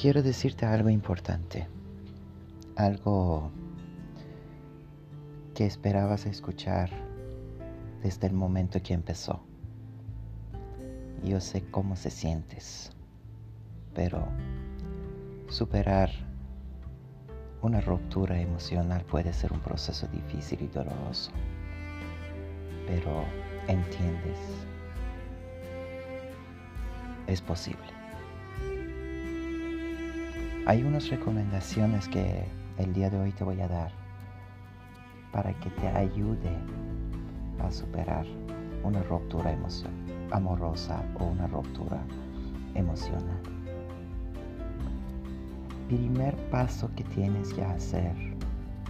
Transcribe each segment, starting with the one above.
quiero decirte algo importante, algo que esperabas escuchar desde el momento que empezó. Yo sé cómo se sientes, pero superar una ruptura emocional puede ser un proceso difícil y doloroso. Pero entiendes, es posible. Hay unas recomendaciones que el día de hoy te voy a dar para que te ayude a superar una ruptura amorosa o una ruptura emocional. Primer paso que tienes que hacer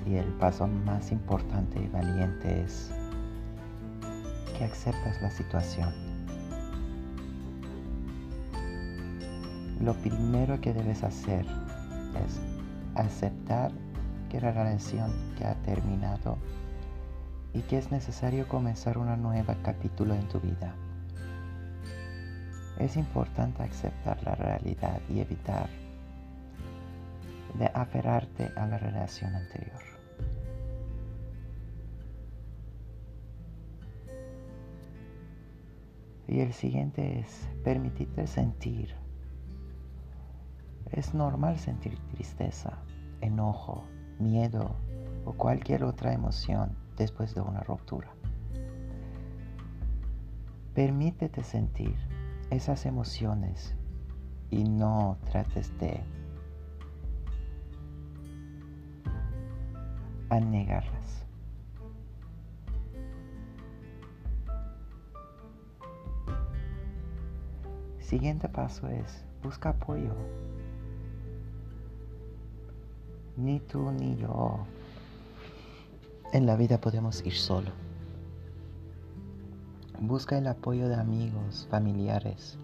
y el paso más importante y valiente es que aceptas la situación. Lo primero que debes hacer es aceptar que la relación que ha terminado y que es necesario comenzar una nueva capítulo en tu vida. Es importante aceptar la realidad y evitar de aferrarte a la relación anterior. Y el siguiente es permitirte sentir. Es normal sentir tristeza, enojo, miedo o cualquier otra emoción después de una ruptura. Permítete sentir esas emociones y no trates de anegarlas. Siguiente paso es busca apoyo ni tú ni yo en la vida podemos ir solo. Busca el apoyo de amigos, familiares,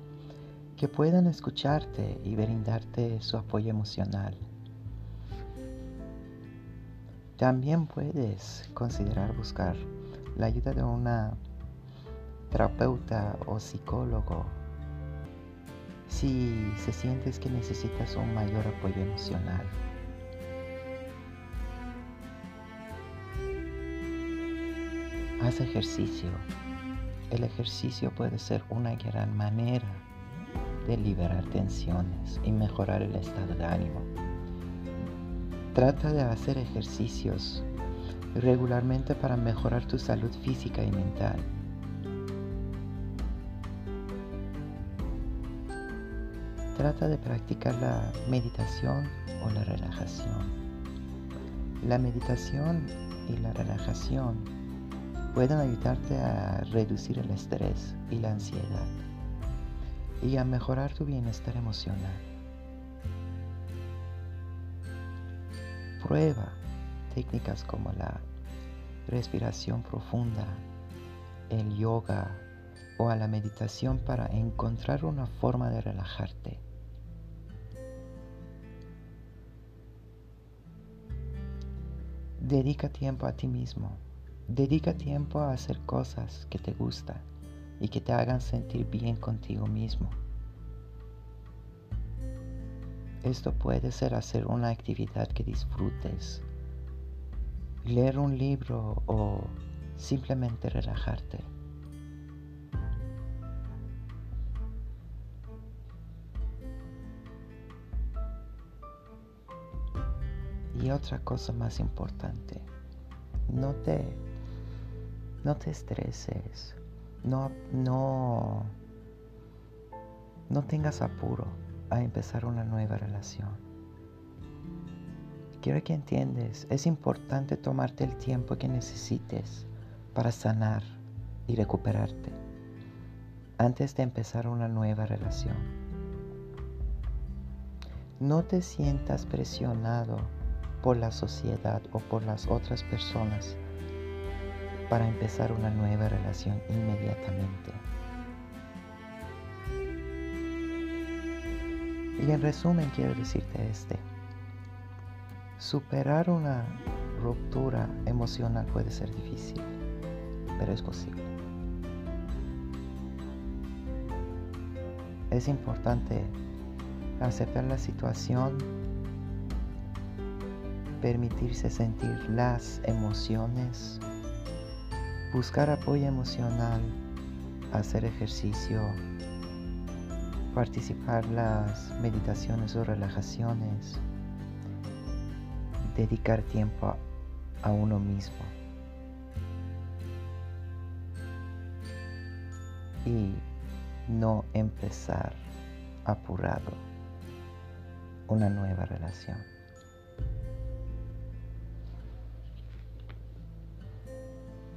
que puedan escucharte y brindarte su apoyo emocional. También puedes considerar buscar la ayuda de una terapeuta o psicólogo si se sientes que necesitas un mayor apoyo emocional. Haz ejercicio. El ejercicio puede ser una gran manera de liberar tensiones y mejorar el estado de ánimo. Trata de hacer ejercicios regularmente para mejorar tu salud física y mental. Trata de practicar la meditación o la relajación. La meditación y la relajación pueden ayudarte a reducir el estrés y la ansiedad y a mejorar tu bienestar emocional. Prueba técnicas como la respiración profunda, el yoga o a la meditación para encontrar una forma de relajarte. Dedica tiempo a ti mismo Dedica tiempo a hacer cosas que te gustan y que te hagan sentir bien contigo mismo. Esto puede ser hacer una actividad que disfrutes, leer un libro o simplemente relajarte. Y otra cosa más importante, no te no te estreses, no, no, no tengas apuro a empezar una nueva relación. Quiero que entiendes, es importante tomarte el tiempo que necesites para sanar y recuperarte antes de empezar una nueva relación. No te sientas presionado por la sociedad o por las otras personas para empezar una nueva relación inmediatamente. Y en resumen quiero decirte este. Superar una ruptura emocional puede ser difícil, pero es posible. Es importante aceptar la situación, permitirse sentir las emociones, buscar apoyo emocional, hacer ejercicio, participar las meditaciones o relajaciones, dedicar tiempo a uno mismo. Y no empezar apurado una nueva relación.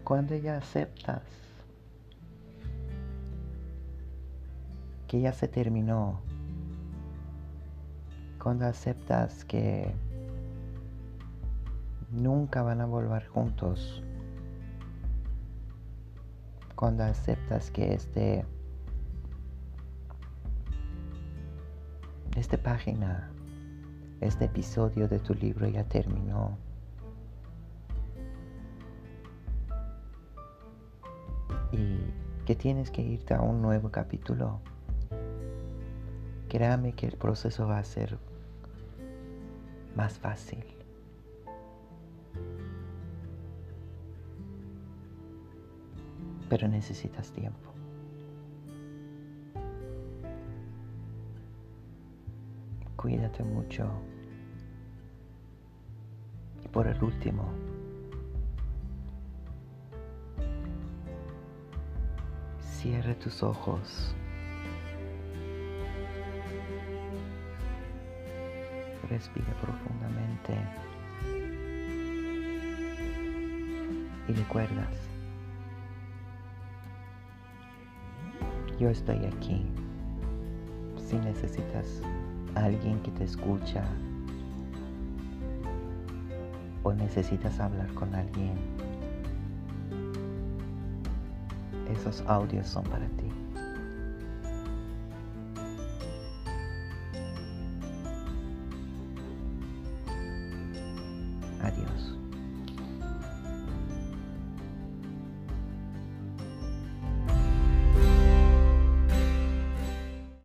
Cuando ya aceptas que ya se terminó, cuando aceptas que nunca van a volver juntos, cuando aceptas que este esta página, este episodio de tu libro ya terminó. Y que tienes que irte a un nuevo capítulo. Créame que el proceso va a ser más fácil. Pero necesitas tiempo. Cuídate mucho. Y por el último, cierre tus ojos. Respira profundamente. Y recuerdas, yo estoy aquí. Si necesitas alguien que te escucha o necesitas hablar con alguien, esos audios son para ti. Adiós.